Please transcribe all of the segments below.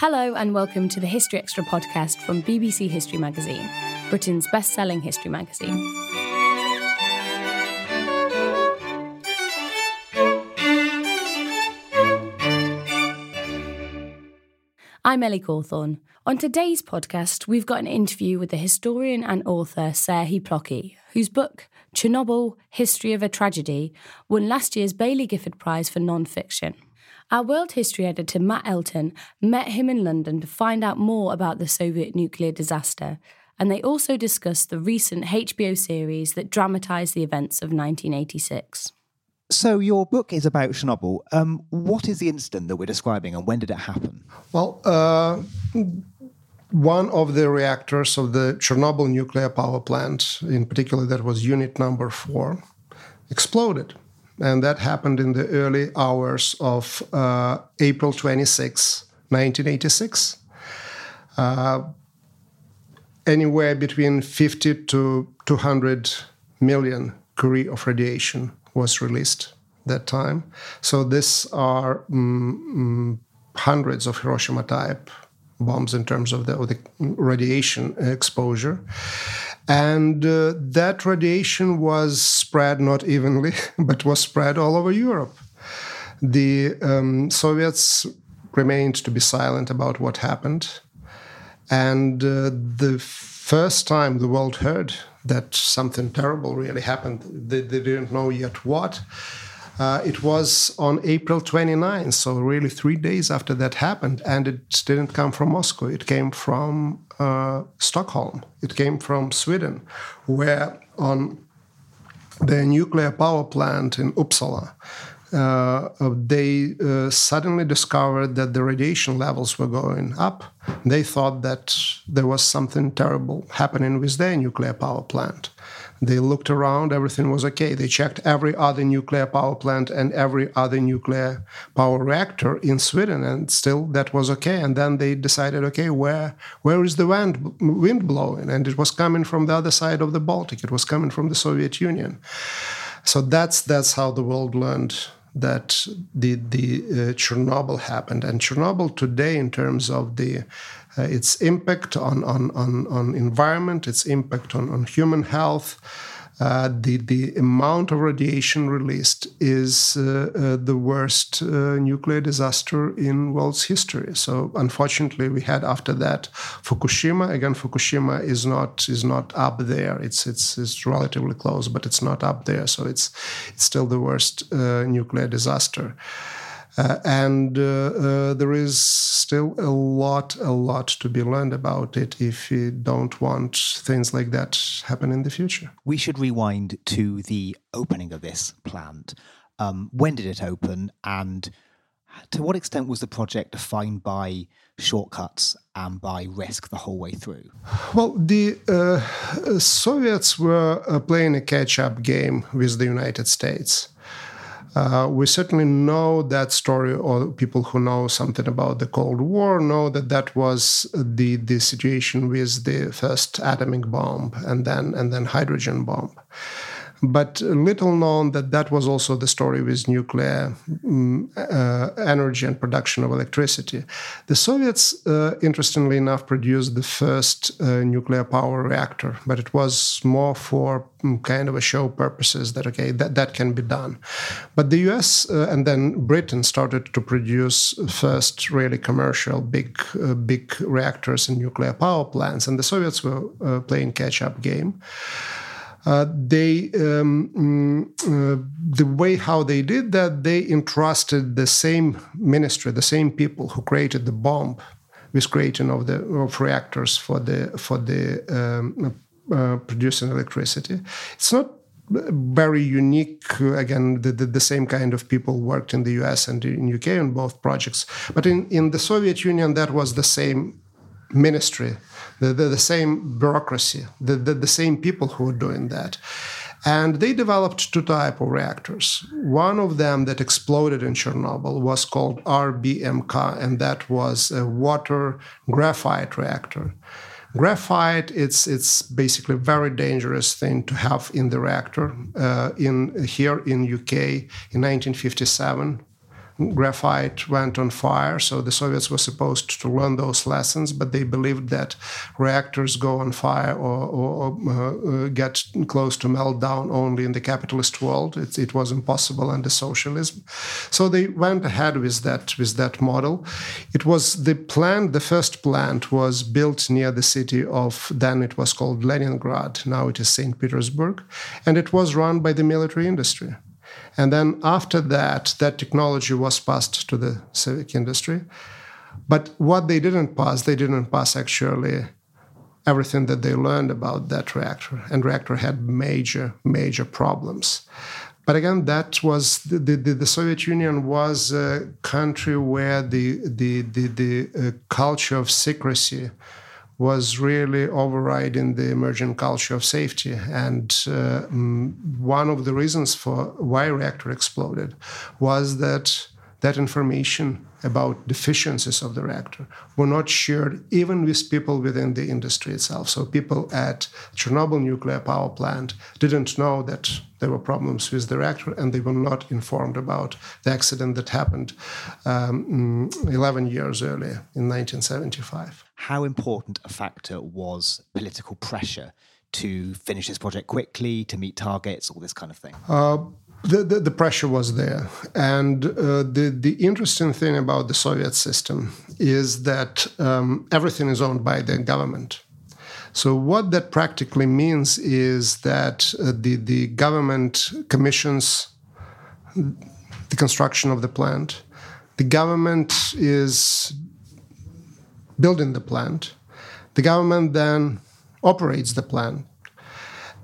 Hello, and welcome to the History Extra podcast from BBC History Magazine, Britain's best selling history magazine. I'm Ellie Cawthorne. On today's podcast, we've got an interview with the historian and author Serhii Plokhy, whose book, Chernobyl History of a Tragedy, won last year's Baillie Gifford Prize for Non-Fiction. Our world history editor, Matt Elton, met him in London to find out more about the Soviet nuclear disaster, and they also discussed the recent HBO series that dramatised the events of 1986. So, your book is about Chernobyl. Um, what is the incident that we're describing and when did it happen? Well, uh, one of the reactors of the Chernobyl nuclear power plant, in particular, that was unit number four, exploded and that happened in the early hours of uh, April 26, 1986. Uh, anywhere between 50 to 200 million curie of radiation was released that time. So these are um, hundreds of Hiroshima type bombs in terms of the, of the radiation exposure. And uh, that radiation was spread not evenly, but was spread all over Europe. The um, Soviets remained to be silent about what happened. And uh, the first time the world heard that something terrible really happened, they, they didn't know yet what. Uh, it was on April 29, so really three days after that happened, and it didn't come from Moscow. It came from uh, Stockholm. It came from Sweden, where on the nuclear power plant in Uppsala, uh, they uh, suddenly discovered that the radiation levels were going up. They thought that there was something terrible happening with their nuclear power plant. They looked around, everything was okay. They checked every other nuclear power plant and every other nuclear power reactor in Sweden, and still that was okay. And then they decided, okay, where where is the wind wind blowing? And it was coming from the other side of the Baltic. It was coming from the Soviet Union. So that's that's how the world learned that the the uh, Chernobyl happened. And Chernobyl today, in terms of the uh, its impact on, on, on, on environment, its impact on, on human health. Uh, the the amount of radiation released is uh, uh, the worst uh, nuclear disaster in world's history. So unfortunately, we had after that Fukushima. Again, Fukushima is not is not up there. It's it's, it's relatively close, but it's not up there. So it's it's still the worst uh, nuclear disaster. Uh, and uh, uh, there is still a lot, a lot to be learned about it if you don't want things like that happen in the future. We should rewind to the opening of this plant. Um, when did it open, and to what extent was the project defined by shortcuts and by risk the whole way through? Well, the uh, Soviets were uh, playing a catch up game with the United States. Uh, we certainly know that story, or people who know something about the Cold War know that that was the the situation with the first atomic bomb and then and then hydrogen bomb. But little known that that was also the story with nuclear um, uh, energy and production of electricity. The Soviets, uh, interestingly enough, produced the first uh, nuclear power reactor, but it was more for um, kind of a show purposes that okay that, that can be done. But the U.S. Uh, and then Britain started to produce first really commercial big uh, big reactors and nuclear power plants, and the Soviets were playing catch up game. Uh, they um, mm, uh, the way how they did that they entrusted the same ministry the same people who created the bomb with creating of the of reactors for the for the um, uh, producing electricity. It's not very unique again the, the, the, same kind of people worked in the us and in uk on both projects. But in, in the soviet union that was the same ministry the, the, same bureaucracy, the, the, the same people who are doing that. And they developed two type of reactors. One of them that exploded in Chernobyl was called RBMK, and that was a water graphite reactor. Graphite, it's it's basically a very dangerous thing to have in the reactor. Uh, in here in UK in 1957, graphite went on fire. So the Soviets were supposed to learn those lessons, but they believed that reactors go on fire or, or uh, uh, get close to meltdown only in the capitalist world. It, it, was impossible under socialism. So they went ahead with that with that model. It was the plant. The first plant was built near the city of then it was called Leningrad. Now it is Saint Petersburg, and it was run by the military industry. And then after that, that technology was passed to the civic industry. But what they didn't pass, they didn't pass actually everything that they learned about that reactor. And reactor had major, major problems. But again, that was the, the, the Soviet Union was a country where the, the, the, the uh, culture of secrecy was really overriding the emerging culture of safety. And uh, one of the reasons for why reactor exploded was that that information about deficiencies of the reactor were not shared even with people within the industry itself. So people at Chernobyl nuclear power plant didn't know that there were problems with the reactor and they were not informed about the accident that happened um, 11 years earlier in 1975. How important a factor was political pressure to finish this project quickly, to meet targets, all this kind of thing? Uh, the, the, the, pressure was there. And uh, the, the interesting thing about the Soviet system is that um, everything is owned by the government. So, what that practically means is that uh, the, the government commissions the construction of the plant, the government is building the plant, the government then operates the plant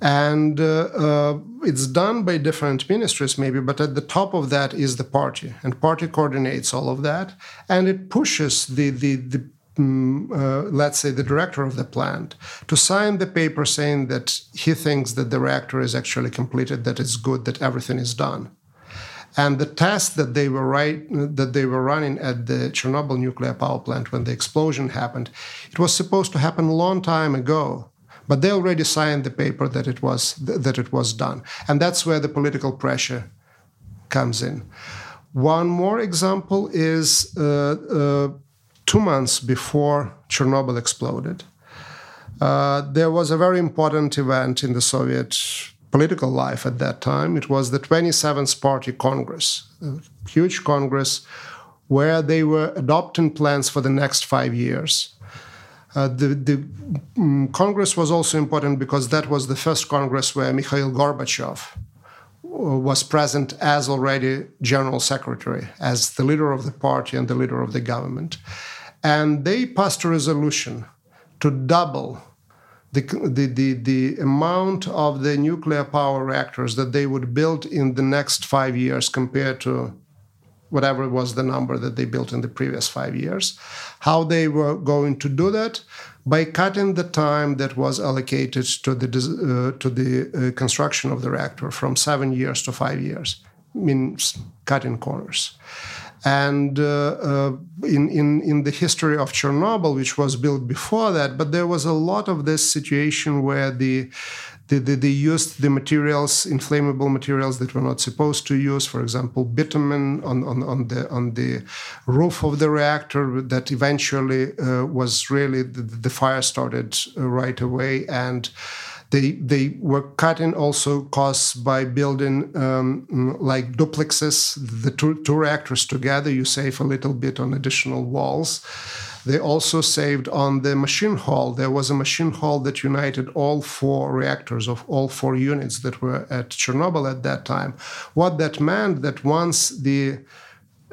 and uh, uh, it's done by different ministries maybe but at the top of that is the party and party coordinates all of that and it pushes the the, the um, uh, let's say the director of the plant to sign the paper saying that he thinks that the reactor is actually completed that it's good that everything is done. And the test that they were right, that they were running at the Chernobyl nuclear power plant when the explosion happened, it was supposed to happen a long time ago but they already signed the paper that it was that it was done. And that's where the political pressure comes in. One more example is uh, uh, two months before chernobyl exploded. Uh, there was a very important event in the soviet political life at that time. It was the 27th party congress a huge congress where they were adopting plans for the next five years uh, the, the um, Congress was also important because that was the first Congress where Mikhail Gorbachev uh, was present as already general secretary, as the leader of the party and the leader of the government. And they passed a resolution to double the, the, the, the amount of the nuclear power reactors that they would build in the next five years compared to whatever was the number that they built in the previous five years. How they were going to do that? By cutting the time that was allocated to the, uh, to the uh, construction of the reactor from seven years to five years, means cutting corners. And uh, uh, in, in, in the history of Chernobyl, which was built before that, but there was a lot of this situation where the they, they, they, used the materials, inflammable materials that were not supposed to use. For example, bitumen on, on, on the on the roof of the reactor. That eventually uh, was really the, the, fire started uh, right away, and they they were cutting also costs by building um, like duplexes, the two, two reactors together. You save a little bit on additional walls. They also saved on the machine hall. There was a machine hall that united all four reactors of all four units that were at Chernobyl at that time. What that meant that once the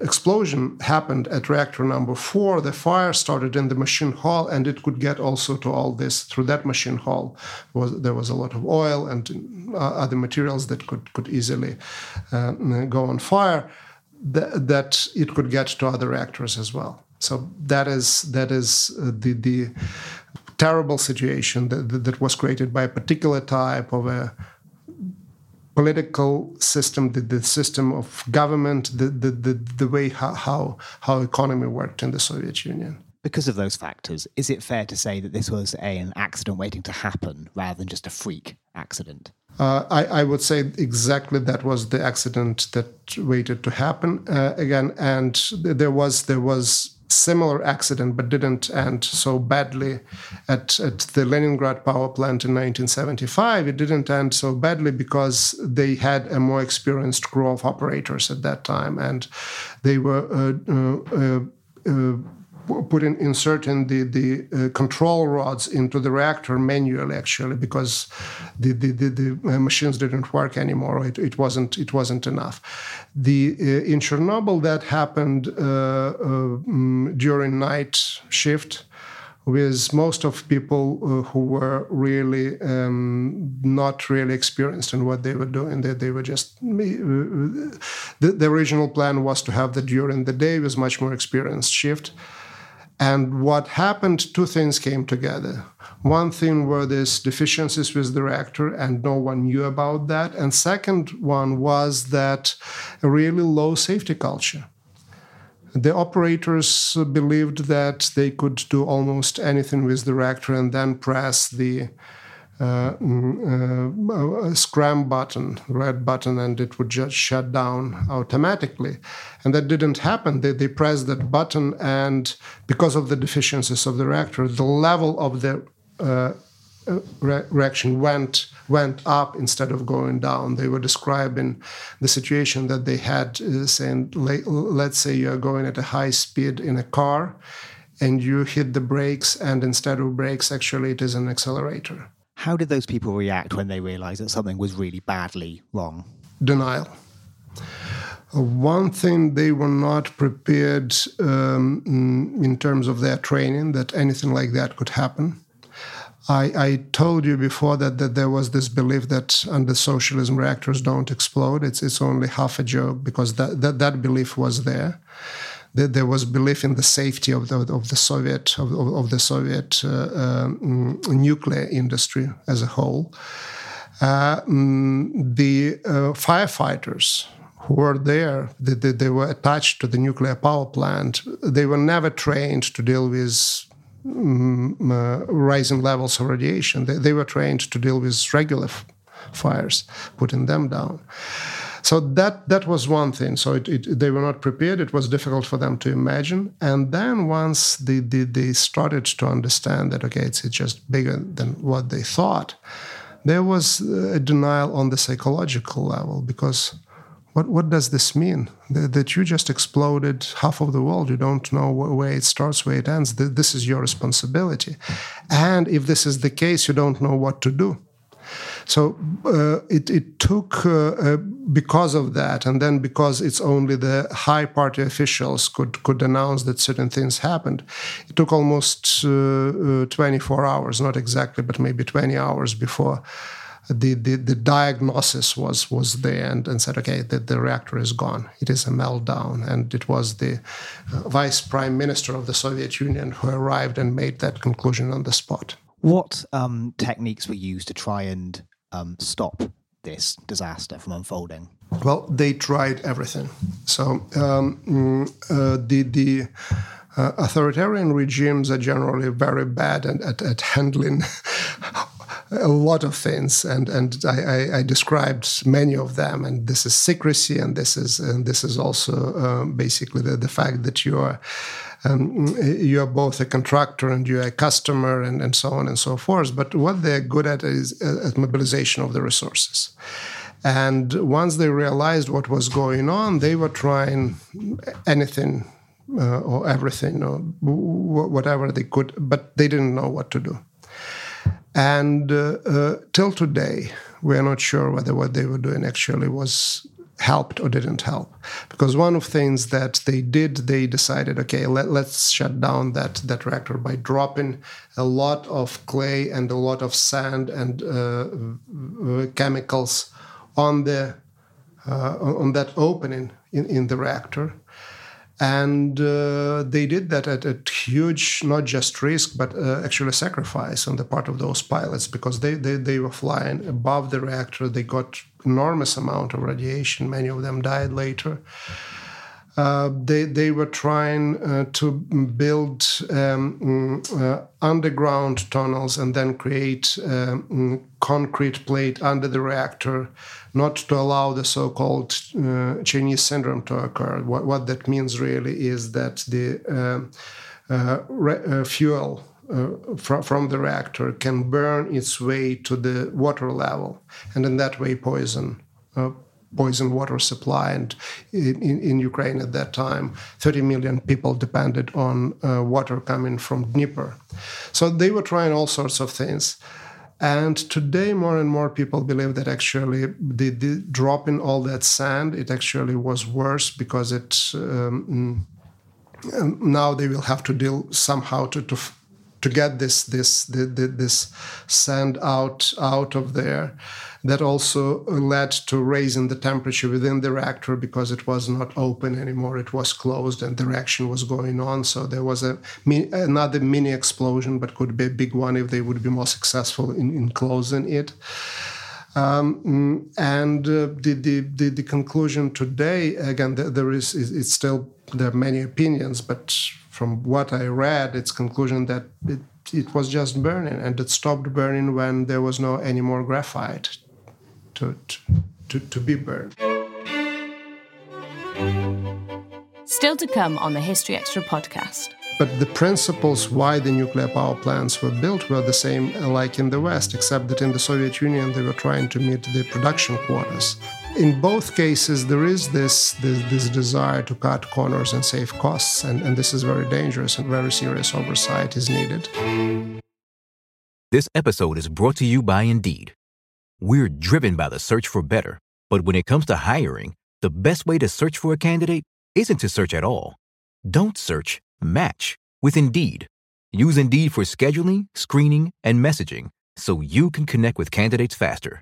explosion happened at reactor number four, the fire started in the machine hall, and it could get also to all this through that machine hall. There was a lot of oil and uh, other materials that could could easily uh, go on fire. Th- that it could get to other reactors as well. So that is that is uh, the the terrible situation that, that was created by a particular type of a political system, the, the system of government, the, the, the, the way how, how, how economy worked in the Soviet Union. Because of those factors, is it fair to say that this was a, an accident waiting to happen rather than just a freak accident? Uh, I, I, would say exactly that was the accident that waited to happen uh, again, and there was there was similar accident but didn't end so badly at, at the Leningrad power plant in 1975. It didn't end so badly because they had a more experienced crew of operators at that time and they were uh, uh, uh, putting inserting the the uh, control rods into the reactor manually actually because the the, the, the machines didn't work anymore it, it wasn't it wasn't enough the uh, in Chernobyl that happened uh, um, during night shift with most of people uh, who were really um, not really experienced in what they were doing. They, they were just uh, the, the original plan was to have that during the day with much more experienced shift. And what happened, two things came together. One thing were these deficiencies with the reactor, and no one knew about that. And second one was that really low safety culture. The operators believed that they could do almost anything with the reactor and then press the uh, uh, scram button, red button, and it would just shut down automatically. And that didn't happen. They, they pressed that button, and because of the deficiencies of the reactor, the level of the uh, re- reaction went went up instead of going down. They were describing the situation that they had, uh, saying, let's say you're going at a high speed in a car, and you hit the brakes, and instead of brakes, actually it is an accelerator. How did those people react when they realized that something was really badly wrong? Denial. Uh, one thing they were not prepared um, in terms of their training that anything like that could happen. I, I, told you before that, that there was this belief that under socialism reactors don't explode. It's, it's only half a joke because that, that, that belief was there there was belief in the safety of the, of the Soviet of, of the Soviet uh, um, nuclear industry as a whole. Uh, mm, the uh, firefighters who were there, they, they, they, were attached to the nuclear power plant. They were never trained to deal with um, rising levels of radiation. They, they, were trained to deal with regular fires, putting them down. So that that was one thing. So it, it, they were not prepared. It was difficult for them to imagine. And then once they, they, they started to understand that okay, it's, it's just bigger than what they thought, there was a denial on the psychological level because what what does this mean that, that, you just exploded half of the world you don't know where it starts where it ends this is your responsibility and if this is the case you don't know what to do so uh, it, it took, uh, uh, because of that, and then because it's only the high party officials could, could announce that certain things happened, it took almost uh, uh, 24 hours, not exactly, but maybe 20 hours before. The, the, the diagnosis was was there and, and said, okay, the, the reactor is gone. It is a meltdown. And it was the uh, vice prime minister of the Soviet Union who arrived and made that conclusion on the spot. What um, techniques were used to try and um, stop this disaster from unfolding? Well, they tried everything. So um, mm, uh, the the uh, authoritarian regimes are generally very bad at, at, at handling a lot of things, and and I, I, described many of them. And this is secrecy, and this is and this is also um, basically the, the fact that you are. Um, you are both a contractor and you're a customer and, and so on and so forth. But what they're good at is uh, at mobilization of the resources. And once they realized what was going on, they were trying anything uh, or everything or whatever they could, but they didn't know what to do. And uh, uh, till today, we are not sure whether what they were doing actually was helped or didn't help. Because one of things that they did, they decided, okay, let, us shut down that, that reactor by dropping a lot of clay and a lot of sand and uh, chemicals on the uh, on that opening in, in the reactor and uh, they did that at a huge not just risk but uh, actually sacrifice on the part of those pilots because they, they, they were flying above the reactor they got enormous amount of radiation many of them died later uh, they they were trying uh, to build um, uh, underground tunnels and then create um, concrete plate under the reactor, not to allow the so-called uh, Chinese syndrome to occur. What, what that means really is that the um, uh, re- fuel uh, fr- from the reactor can burn its way to the water level, and in that way poison uh, poison water supply. And in, in, Ukraine at that time, 30 million people depended on uh, water coming from Dnieper. So they were trying all sorts of things. And today, more and more people believe that actually the, the dropping all that sand, it actually was worse because it um, mm, now they will have to deal somehow to, to to get this this this sand out out of there. That also led to raising the temperature within the reactor because it was not open anymore. It was closed and the reaction was going on. So there was a another mini explosion but could be a big one if they would be more successful in, in closing it. Um, and uh, the, the, the, the, conclusion today again there is it's still there are many opinions but from what I read, its conclusion that it, it was just burning and it stopped burning when there was no any more graphite to, to, to be burned. Still to come on the History Extra podcast. But the principles why the nuclear power plants were built were the same uh, like in the West, except that in the Soviet Union they were trying to meet the production quotas in both cases, there is this, this, this, desire to cut corners and save costs, and, and this is very dangerous and very serious oversight is needed. This episode is brought to you by Indeed. We're driven by the search for better, but when it comes to hiring, the best way to search for a candidate isn't to search at all. Don't search, match with Indeed. Use Indeed for scheduling, screening, and messaging so you can connect with candidates faster.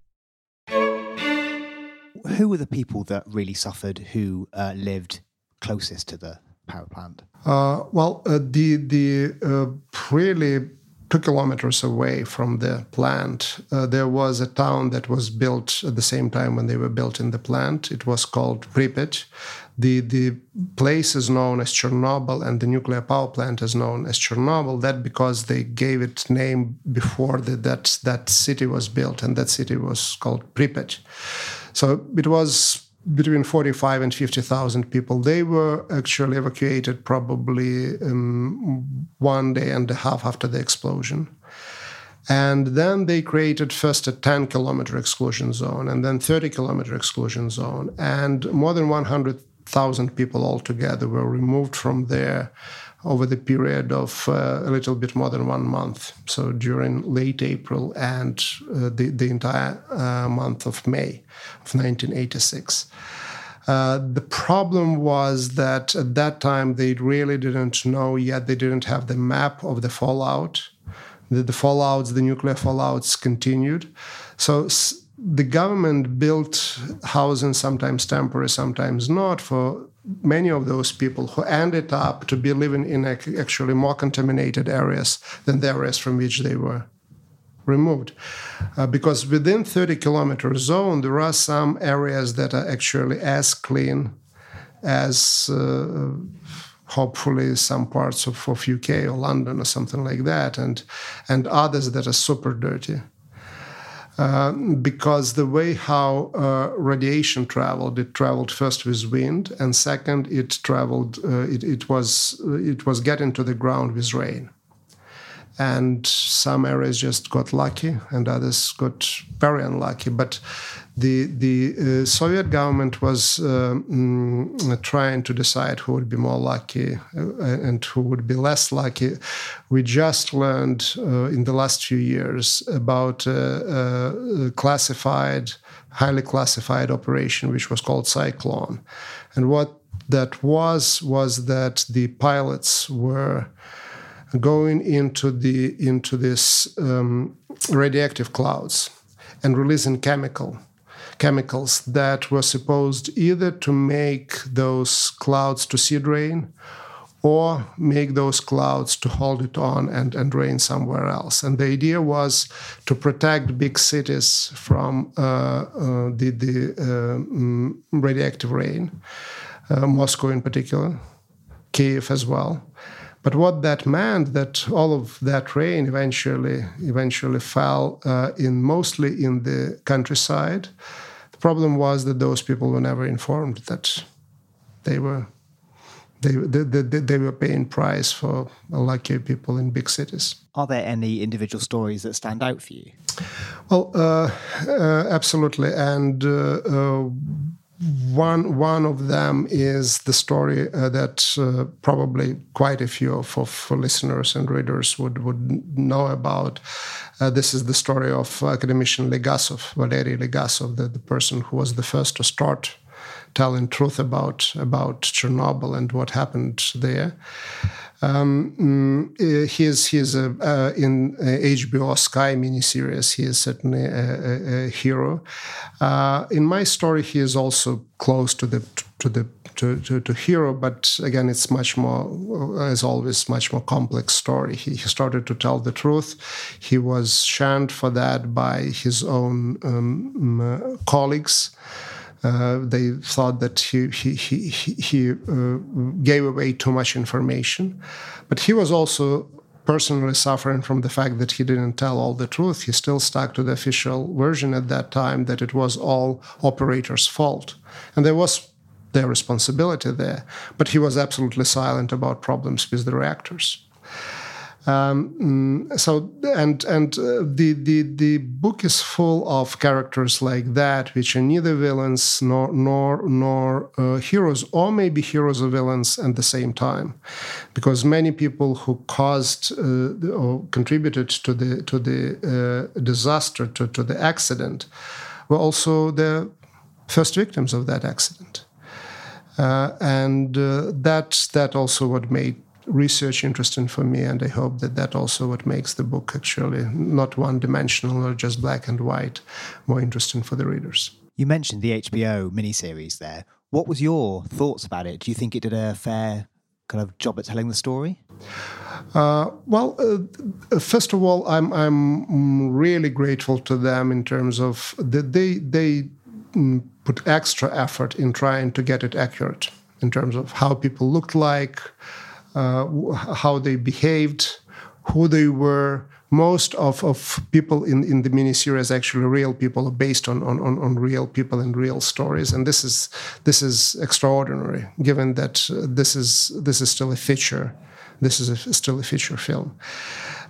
who were the people that really suffered who uh, lived closest to the power plant? Uh, well, uh, the the uh, really two kilometers away from the plant, uh, there was a town that was built at the same time when they were built in the plant. It was called Pripyat. The, the place is known as Chernobyl, and the nuclear power plant is known as Chernobyl. That because they gave it name before the, that that city was built, and that city was called Pripyat. So it was between 45 and 50,000 people. They were actually evacuated probably um, one day and a half after the explosion. And then they created first a 10 kilometer exclusion zone and then 30 kilometer exclusion zone. And more than 100,000 people altogether were removed from there over the period of uh, a little bit more than one month. So during late April and uh, the, the entire uh, month of May of 1986. Uh, the problem was that at that time they really didn't know yet, they didn't have the map of the fallout. The, the fallouts, the nuclear fallouts continued. So s- the government built housing, sometimes temporary, sometimes not, for many of those people who ended up to be living in actually more contaminated areas than the areas from which they were removed. Uh, because within 30 kilometer zone, there are some areas that are actually as clean as uh, hopefully some parts of, of UK or London or something like that, and, and others that are super dirty. Uh, because the way how uh, radiation traveled, it traveled first with wind, and second, it traveled. Uh, it, it, was it was getting to the ground with rain, and some areas just got lucky, and others got very unlucky. But the the uh, Soviet government was uh, mm, trying to decide who would be more lucky uh, and who would be less lucky. We just learned uh, in the last few years about a classified, highly classified operation which was called Cyclone, and what that was was that the pilots were going into the into this um, radioactive clouds and releasing chemical chemicals that were supposed either to make those clouds to seed rain or make those clouds to hold it on and, and rain somewhere else. And the idea was to protect big cities from uh, uh, the, the uh, radioactive rain, uh, Moscow in particular, Kiev as well. But what that meant that all of that rain eventually eventually fell uh, in mostly in the countryside The problem was that those people were never informed that they were they, they, they, they were paying price for lucky people in big cities. Are there any individual stories that stand out for you? Well, uh, uh, absolutely. And uh, uh one one of them is the story uh, that uh, probably quite a few of, of, listeners and readers would would know about. Uh, this is the story of academician Legasov, Valery Legasov, the, the person who was the first to start telling truth about about Chernobyl and what happened there. Um, mm, he is he is a, uh, in HBO Sky miniseries. He is certainly a, a, a hero. Uh, in my story, he is also close to the to the to, to, to, hero, but again, it's much more, as always, much more complex story. He, he started to tell the truth. He was shunned for that by his own um, colleagues. Uh, they thought that he, he, he, he uh, gave away too much information. But he was also personally suffering from the fact that he didn't tell all the truth. He still stuck to the official version at that time that it was all operators' fault. And there was their responsibility there. But he was absolutely silent about problems with the reactors. Um, mm, so and and uh, the the the book is full of characters like that, which are neither villains nor nor nor uh, heroes, or maybe heroes or villains at the same time, because many people who caused uh, or contributed to the to the uh, disaster to to the accident were also the first victims of that accident. Uh, and uh, that's that also what made research interesting for me, and I hope that that also what makes the book actually not one dimensional or just black and white, more interesting for the readers. You mentioned the HBO miniseries there. What was your thoughts about it? Do you think it did a fair kind of job at telling the story? Uh, well, uh, first of all, I'm I'm really grateful to them in terms of that they they mm, put extra effort in trying to get it accurate in terms of how people looked like, how they behaved, who they were. Most of, of people in, in the miniseries actually real people based on, on, on real people and real stories. And this is this is extraordinary, given that uh, this is this is still a feature this is a, still a feature film.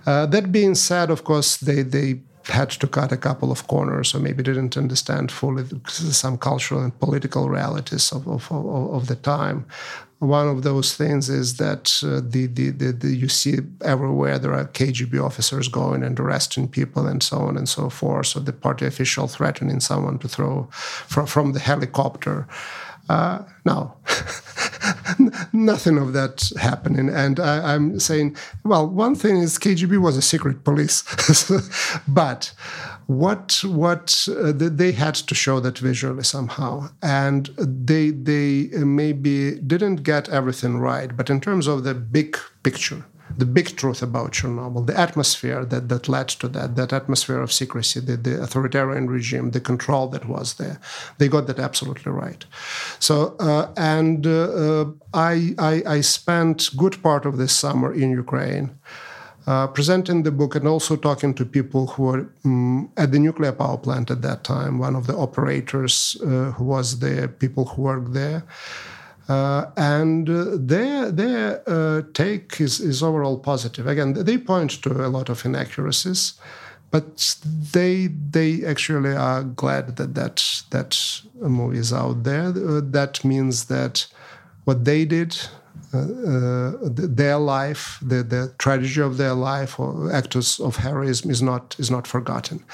Uh, that being said, of course, they they had to cut a couple of corners or maybe didn't understand fully some cultural and political realities of, of, of, of the time. One of those things is that uh, the, the, the, the, you see everywhere there are KGB officers going and arresting people and so on and so forth. So the party official threatening someone to throw from, from the helicopter. Uh, no, nothing of that happening. And I, am saying, well, one thing is KGB was a secret police, but what what uh, they had to show that visually somehow, and they they maybe didn't get everything right, but in terms of the big picture the big truth about Chernobyl, the atmosphere that, that led to that, that atmosphere of secrecy, the, the authoritarian regime, the control that was there. They got that absolutely right. So, uh, and uh, uh, I, I, I, spent good part of this summer in Ukraine. Uh, presenting the book and also talking to people who were um, at the nuclear power plant at that time, one of the operators uh, who was there, people who worked there. Uh, and uh, their their uh, take is, is overall positive. Again, they point to a lot of inaccuracies, but they they actually are glad that that that movie is out there. That means that what they did their life, the, the tragedy of their life, or acts of heroism is not is not forgotten.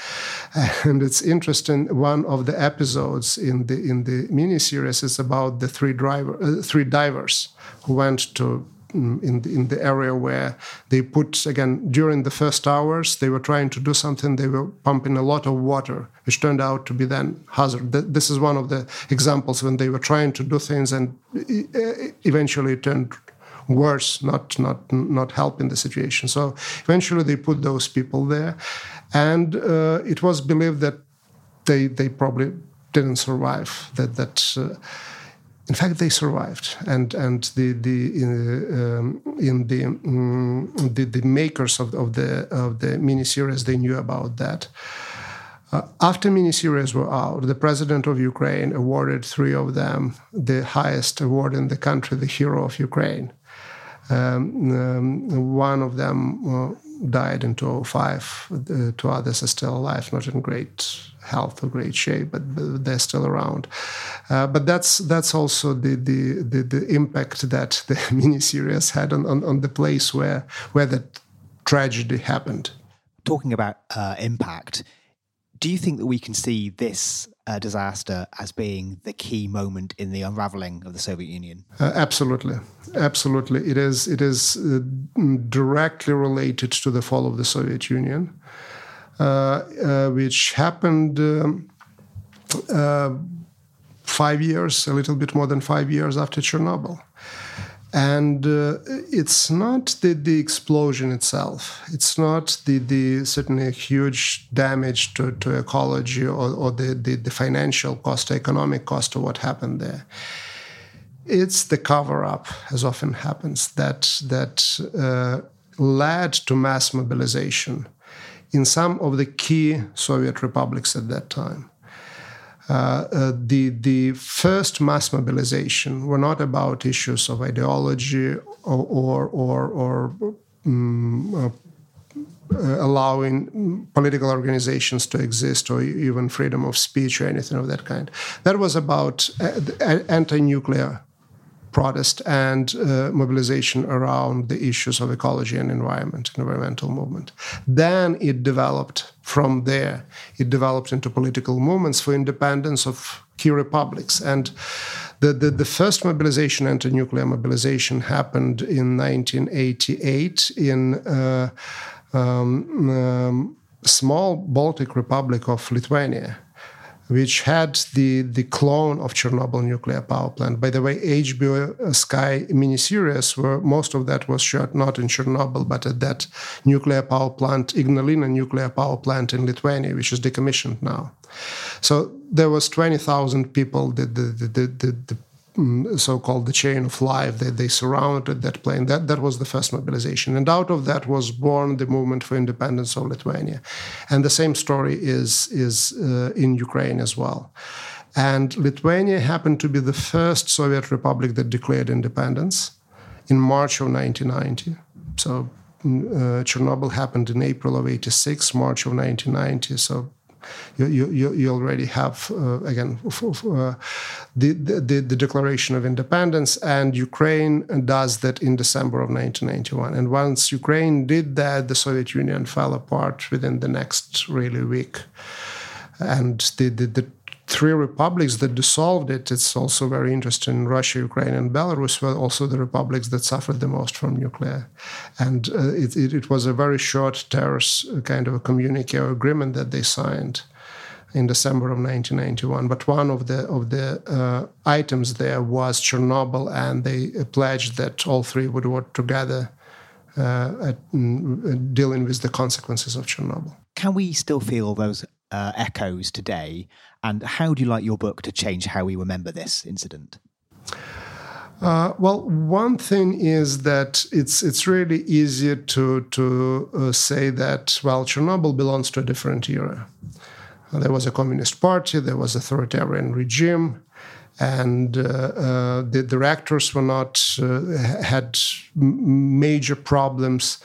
And it's interesting. One of the episodes in the in the miniseries is about the three driver uh, three divers who went to in the, in the area where they put again during the first hours they were trying to do something they were pumping a lot of water which turned out to be then hazard. This is one of the examples when they were trying to do things and eventually it turned worse not not not helping the situation. So eventually they put those people there and uh, it was believed that they they probably didn't survive that that uh, in fact, they survived, and and the the uh, um, in the, um, the, the makers of, of the of the miniseries they knew about that. Uh, after miniseries were out, the president of Ukraine awarded three of them the highest award in the country, the Hero of Ukraine. Um, um, one of them uh, died in 2005. Uh, two others are still alive, not in great health or great shape, but they're still around. Uh, but that's that's also the, the, the the impact that the miniseries had on, on, on the place where where that tragedy happened. Talking about uh, impact, do you think that we can see this uh, disaster as being the key moment in the unraveling of the Soviet Union? Uh, absolutely, absolutely. It is. It is uh, directly related to the fall of the Soviet Union. Uh, uh, which happened um, uh, five years, a little bit more than five years after Chernobyl. And uh, it's not the, the explosion itself. It's not the, the certainly huge damage to, to ecology or, or the, the, the financial cost, economic cost of what happened there. It's the cover up, as often happens, that, that uh, led to mass mobilization in some of the key Soviet republics at that time. Uh, uh, the the first mass mobilization were not about issues of ideology or or or, or um, uh, allowing political organizations to exist or even freedom of speech or anything of that kind. That was about uh, anti-nuclear protest and uh, mobilization around the issues of ecology and environment, environmental movement. Then it developed from there. It developed into political movements for independence of key republics. And the, the, the first mobilization, anti-nuclear mobilization, happened in 1988 in uh, um, um, small Baltic Republic of Lithuania which had the, the clone of Chernobyl nuclear power plant. By the way, HBO uh, Sky miniseries, where most of that was shot not in Chernobyl, but at that nuclear power plant, Ignalina nuclear power plant in Lithuania, which is decommissioned now. So there was 20,000 people, the, the, the, the, the so-called the chain of life that they surrounded that plane. That that was the first mobilization, and out of that was born the movement for independence of Lithuania, and the same story is is uh, in Ukraine as well. And Lithuania happened to be the first Soviet republic that declared independence in March of 1990. So mm, uh, Chernobyl happened in April of 86, March of 1990. So you, you, you already have, uh, again, uh, the, the, the Declaration of Independence, and Ukraine does that in December of 1991. And once Ukraine did that, the Soviet Union fell apart within the next really week. And the, the, the three republics that dissolved it, it's also very interesting. Russia, Ukraine, and Belarus were also the republics that suffered the most from nuclear. And uh, it, it, it, was a very short terrorist kind of a communique or agreement that they signed in December of 1991. But one of the of the uh, items there was Chernobyl, and they pledged that all three would work together uh, at, mm, dealing with the consequences of Chernobyl. Can we still feel those uh, echoes today? And how do you like your book to change how we remember this incident? Uh, well, one thing is that it's it's really easier to to uh, say that well Chernobyl belongs to a different era. Uh, there was a communist party, there was authoritarian regime, and uh, uh, the, the reactors were not uh, had major problems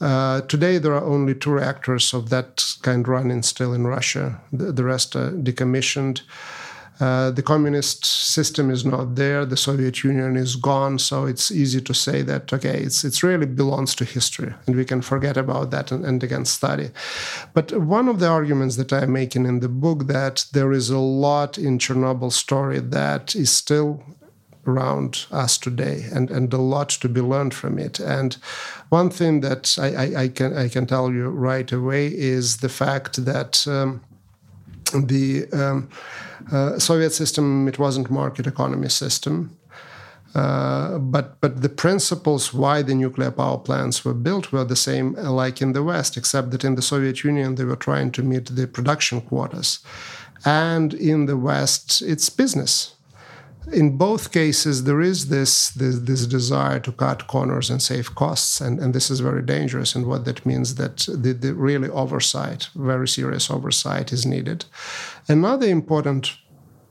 uh, today, there are only two reactors of that kind running still in Russia. The, the rest are decommissioned. Uh, the communist system is not there. The Soviet Union is gone. So it's easy to say that okay, it's it's really belongs to history, and we can forget about that and, and again study. But one of the arguments that I'm making in the book that there is a lot in Chernobyl story that is still around us today and, and a lot to be learned from it. And one thing that I, I, I can I can tell you right away is the fact that um, the um, uh, Soviet system it wasn't market economy system. Uh, but but the principles why the nuclear power plants were built were the same uh, like in the West, except that in the Soviet Union they were trying to meet the production quotas, and in the West it's business in both cases, there is this, this, this desire to cut corners and save costs, and, and this is very dangerous. And what that means that the, the really oversight, very serious oversight, is needed. Another important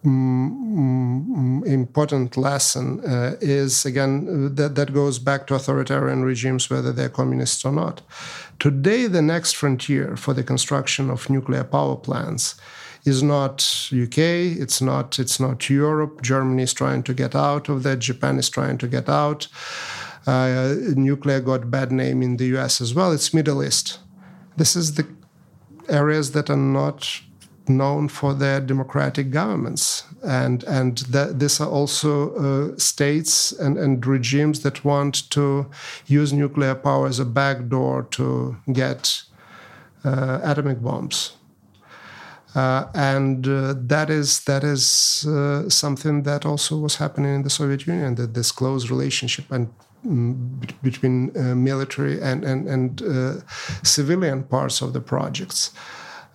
Mm, important lesson uh, is again that that goes back to authoritarian regimes whether they're communists or not today the next frontier for the construction of nuclear power plants is not UK, it's not it's not Europe. Germany is trying to get out of that. Japan is trying to get out. Uh, nuclear got bad name in the US as well. It's Middle East. This is the areas that are not known for their democratic governments, and and that these are also uh, states and, and regimes that want to use nuclear power as a backdoor to get uh, atomic bombs. Uh, and uh, that is that is uh, something that also was happening in the Soviet Union. That this close relationship and um, between uh, military and and, and uh, civilian parts of the projects.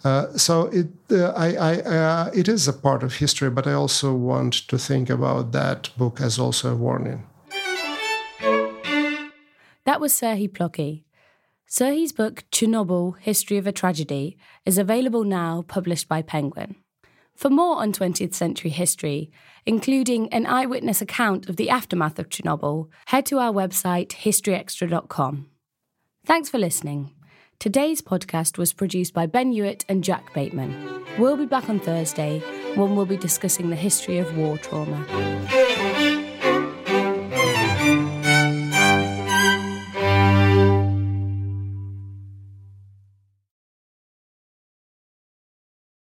Uh, so it I, I it is a part of history, but I also want to think about that book as also a warning. That was Serhiy Plokhy, Serhiy's book, Chernobyl History of a Tragedy, is available now, published by Penguin. For more on 20th century history, including an eyewitness account of the aftermath of Chernobyl, head to our website, historyextra.com. Thanks for listening. Today's podcast was produced by Ben Hewitt and Jack Bateman. We'll be back on Thursday when we'll be discussing the history of war trauma.